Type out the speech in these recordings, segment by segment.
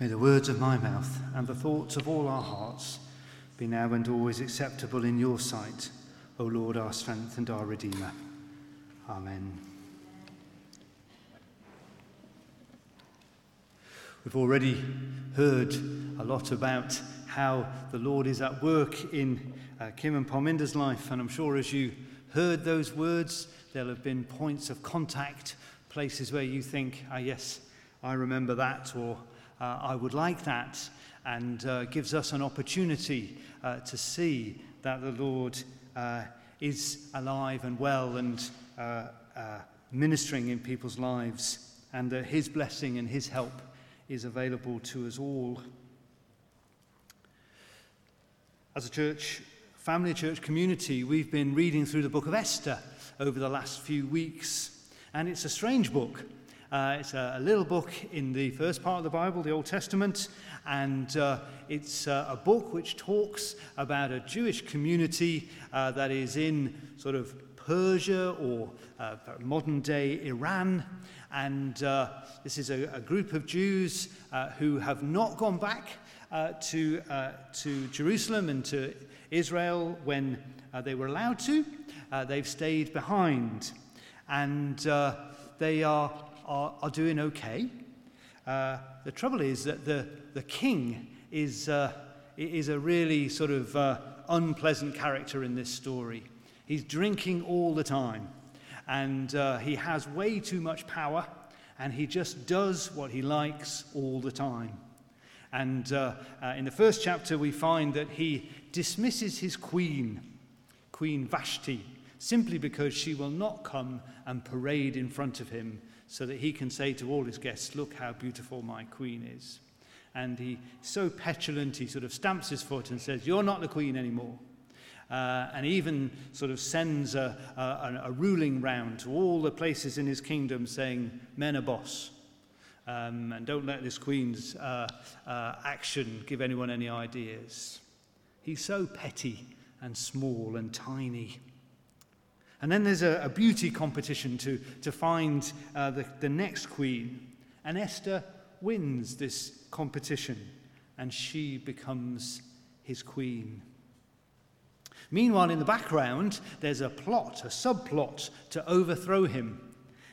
May the words of my mouth and the thoughts of all our hearts be now and always acceptable in your sight, O Lord, our strength and our Redeemer. Amen. We've already heard a lot about how the Lord is at work in uh, Kim and Parminder's life, and I'm sure as you heard those words, there'll have been points of contact, places where you think, ah, yes, I remember that, or uh, I would like that, and uh, gives us an opportunity uh, to see that the Lord uh, is alive and well and uh, uh, ministering in people's lives, and that His blessing and His help is available to us all. As a church, family church community, we've been reading through the book of Esther over the last few weeks, and it's a strange book. Uh, it's a, a, little book in the first part of the Bible, the Old Testament, and uh, it's uh, a book which talks about a Jewish community uh, that is in sort of Persia or uh, modern day Iran. And uh, this is a, a, group of Jews who have not gone back to, to Jerusalem and to Israel when they were allowed to. they've stayed behind. And they are are, are doing okay. Uh, the trouble is that the, the king is, uh, is a really sort of uh, unpleasant character in this story. He's drinking all the time, and uh, he has way too much power, and he just does what he likes all the time. And uh, uh, in the first chapter, we find that he dismisses his queen, Queen Vashti, simply because she will not come and parade in front of him so that he can say to all his guests, Look how beautiful my queen is. And he's so petulant, he sort of stamps his foot and says, You're not the queen anymore. Uh, and even sort of sends a, a, a, ruling round to all the places in his kingdom saying, Men are boss. Um, and don't let this queen's uh, uh, action give anyone any ideas. He's so petty and small and tiny. And then there's a, a beauty competition to, to find uh, the, the next queen. And Esther wins this competition, and she becomes his queen. Meanwhile, in the background, there's a plot, a subplot to overthrow him.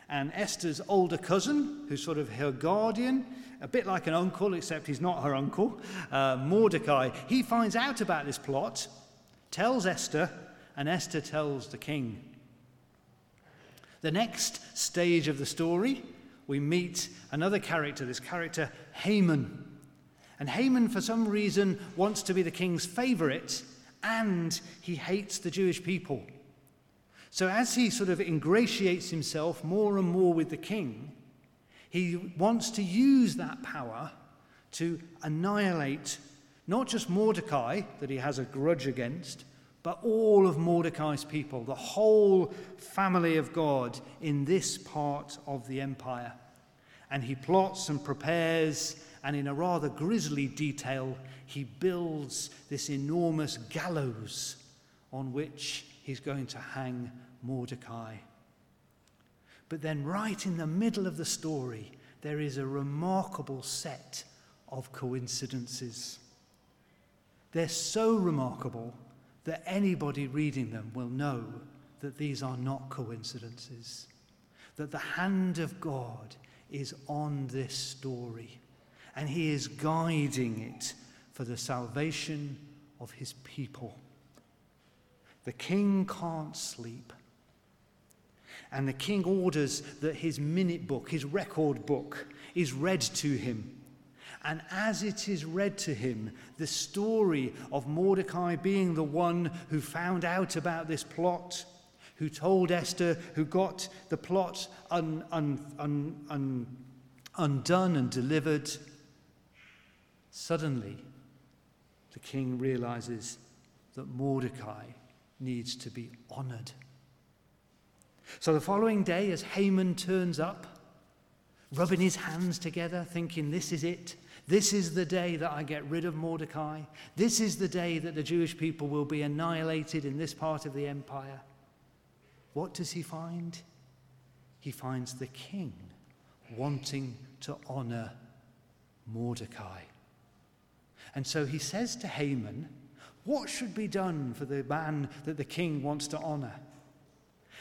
And Esther's older cousin, who's sort of her guardian, a bit like an uncle, except he's not her uncle, uh, Mordecai, he finds out about this plot, tells Esther, and Esther tells the king. The next stage of the story, we meet another character, this character, Haman. And Haman, for some reason, wants to be the king's favorite, and he hates the Jewish people. So, as he sort of ingratiates himself more and more with the king, he wants to use that power to annihilate not just Mordecai, that he has a grudge against, but all of Mordecai's people, the whole family of God in this part of the empire. And he plots and prepares, and in a rather grisly detail, he builds this enormous gallows on which he's going to hang Mordecai. But then, right in the middle of the story, there is a remarkable set of coincidences. They're so remarkable that anybody reading them will know that these are not coincidences, that the hand of God is on this story, and He is guiding it for the salvation of His people. The king can't sleep. And the king orders that his minute book, his record book, is read to him and as it is read to him, the story of Mordecai being the one who found out about this plot, who told Esther, who got the plot un, un, un, undone and delivered, suddenly the king realizes that Mordecai needs to be honored. So the following day, as Haman turns up, rubbing his hands together, thinking, This is it. This is the day that I get rid of Mordecai. This is the day that the Jewish people will be annihilated in this part of the empire. What does he find? He finds the king wanting to honor Mordecai. And so he says to Haman, What should be done for the man that the king wants to honor?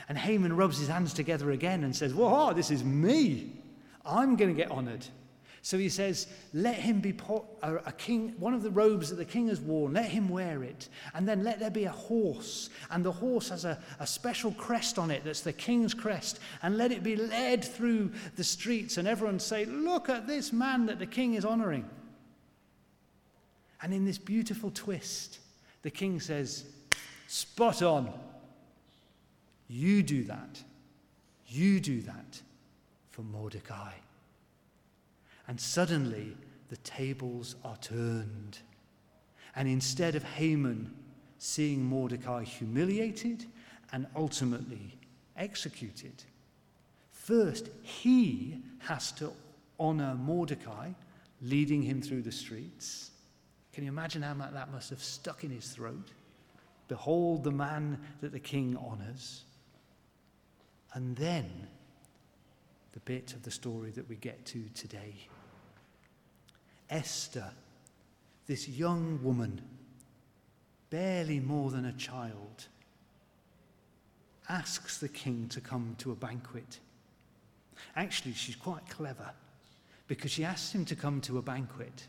And Haman rubs his hands together again and says, Whoa, this is me. I'm going to get honored. So he says, Let him be a, a king, one of the robes that the king has worn, let him wear it. And then let there be a horse. And the horse has a, a special crest on it that's the king's crest. And let it be led through the streets. And everyone say, Look at this man that the king is honoring. And in this beautiful twist, the king says, Spot on. You do that. You do that for Mordecai. And suddenly the tables are turned. And instead of Haman seeing Mordecai humiliated and ultimately executed, first he has to honor Mordecai, leading him through the streets. Can you imagine how that must have stuck in his throat? Behold the man that the king honors. And then the bit of the story that we get to today. Esther, this young woman, barely more than a child, asks the king to come to a banquet. Actually, she's quite clever because she asks him to come to a banquet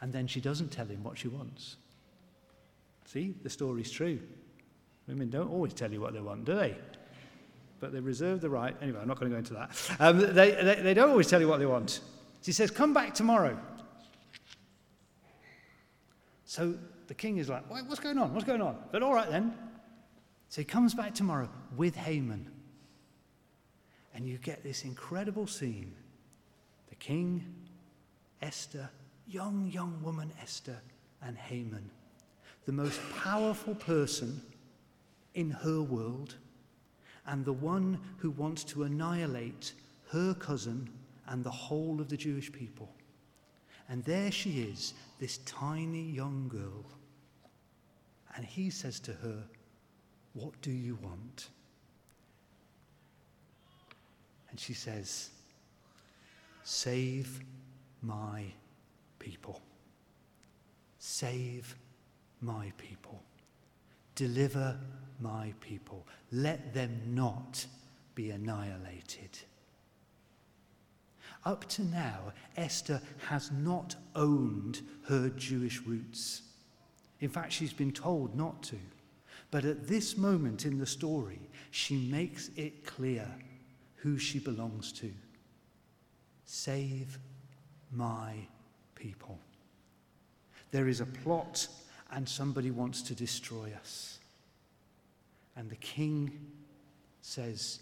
and then she doesn't tell him what she wants. See, the story's true. Women don't always tell you what they want, do they? But they reserve the right. Anyway, I'm not going to go into that. Um, they, they, they don't always tell you what they want. She says, Come back tomorrow. So the king is like, What's going on? What's going on? But all right then. So he comes back tomorrow with Haman. And you get this incredible scene the king, Esther, young, young woman Esther, and Haman, the most powerful person in her world and the one who wants to annihilate her cousin and the whole of the Jewish people. And there she is, this tiny young girl. And he says to her, What do you want? And she says, Save my people. Save my people. Deliver my people. Let them not be annihilated. Up to now, Esther has not owned her Jewish roots. In fact, she's been told not to. But at this moment in the story, she makes it clear who she belongs to. Save my people. There is a plot, and somebody wants to destroy us. And the king says,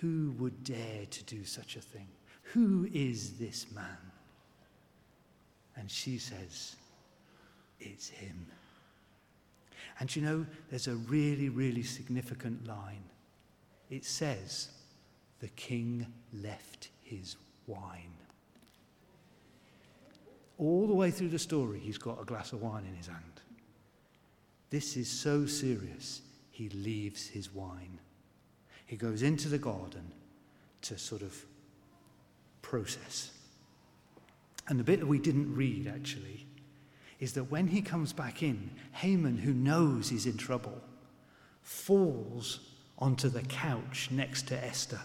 Who would dare to do such a thing? Who is this man? And she says, It's him. And you know, there's a really, really significant line. It says, The king left his wine. All the way through the story, he's got a glass of wine in his hand. This is so serious he leaves his wine. He goes into the garden to sort of process. And the bit that we didn't read actually is that when he comes back in, Haman, who knows he's in trouble, falls onto the couch next to Esther,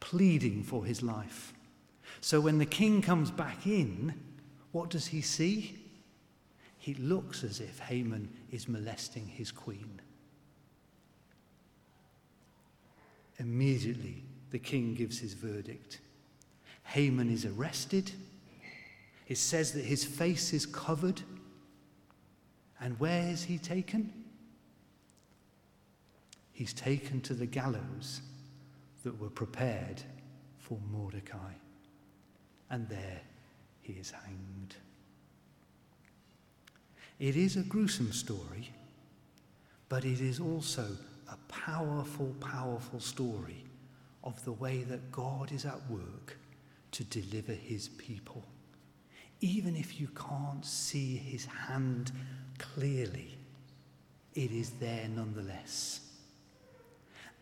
pleading for his life. So when the king comes back in, what does he see? He looks as if Haman is molesting his queen. Immediately, the king gives his verdict. Haman is arrested. It says that his face is covered. And where is he taken? He's taken to the gallows that were prepared for Mordecai. And there he is hanged. It is a gruesome story, but it is also a powerful, powerful story of the way that God is at work to deliver his people. Even if you can't see his hand clearly, it is there nonetheless.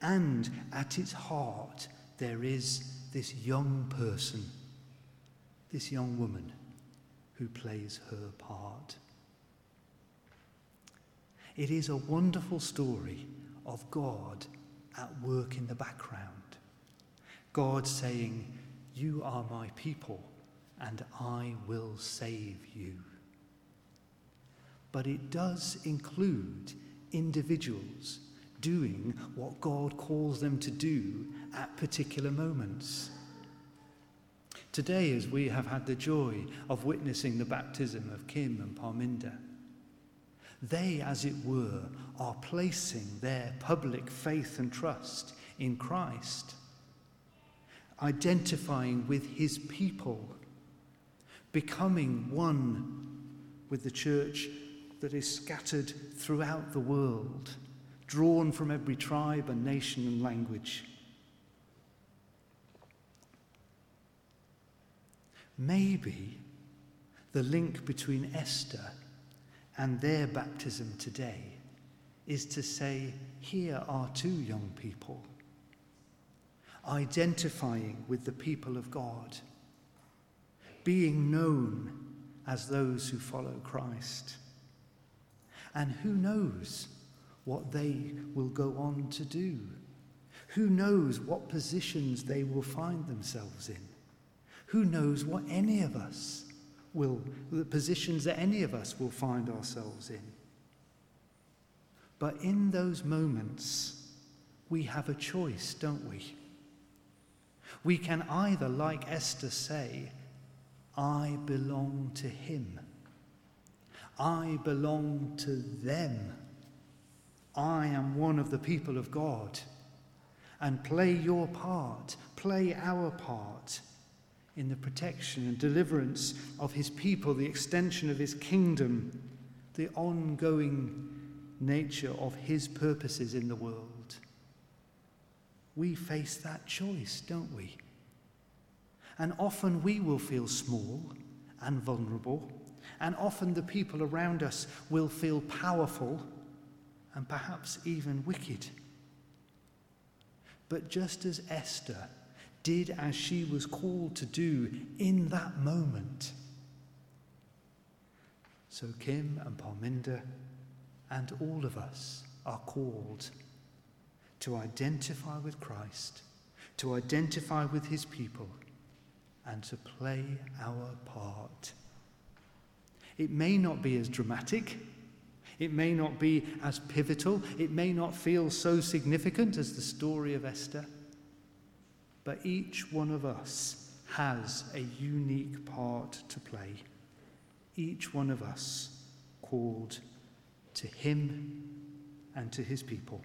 And at its heart, there is this young person, this young woman, who plays her part. It is a wonderful story of God at work in the background. God saying, You are my people, and I will save you. But it does include individuals doing what God calls them to do at particular moments. Today, as we have had the joy of witnessing the baptism of Kim and Parminder, they, as it were, are placing their public faith and trust in Christ, identifying with his people, becoming one with the church that is scattered throughout the world, drawn from every tribe and nation and language. Maybe the link between Esther and their baptism today is to say, here are two young people identifying with the people of God, being known as those who follow Christ. And who knows what they will go on to do? Who knows what positions they will find themselves in? Who knows what any of us will, the positions that any of us will find ourselves in? But in those moments, we have a choice, don't we? We can either, like Esther, say, I belong to him. I belong to them. I am one of the people of God. And play your part, play our part in the protection and deliverance of his people, the extension of his kingdom, the ongoing nature of his purposes in the world. We face that choice, don't we? And often we will feel small and vulnerable, and often the people around us will feel powerful and perhaps even wicked. But just as Esther did as she was called to do in that moment, so Kim and Parminder and all of us are called to identify with Christ, to identify with his people, and to play our part. It may not be as dramatic, it may not be as pivotal, it may not feel so significant as the story of Esther, but each one of us has a unique part to play. Each one of us called to him and to his people.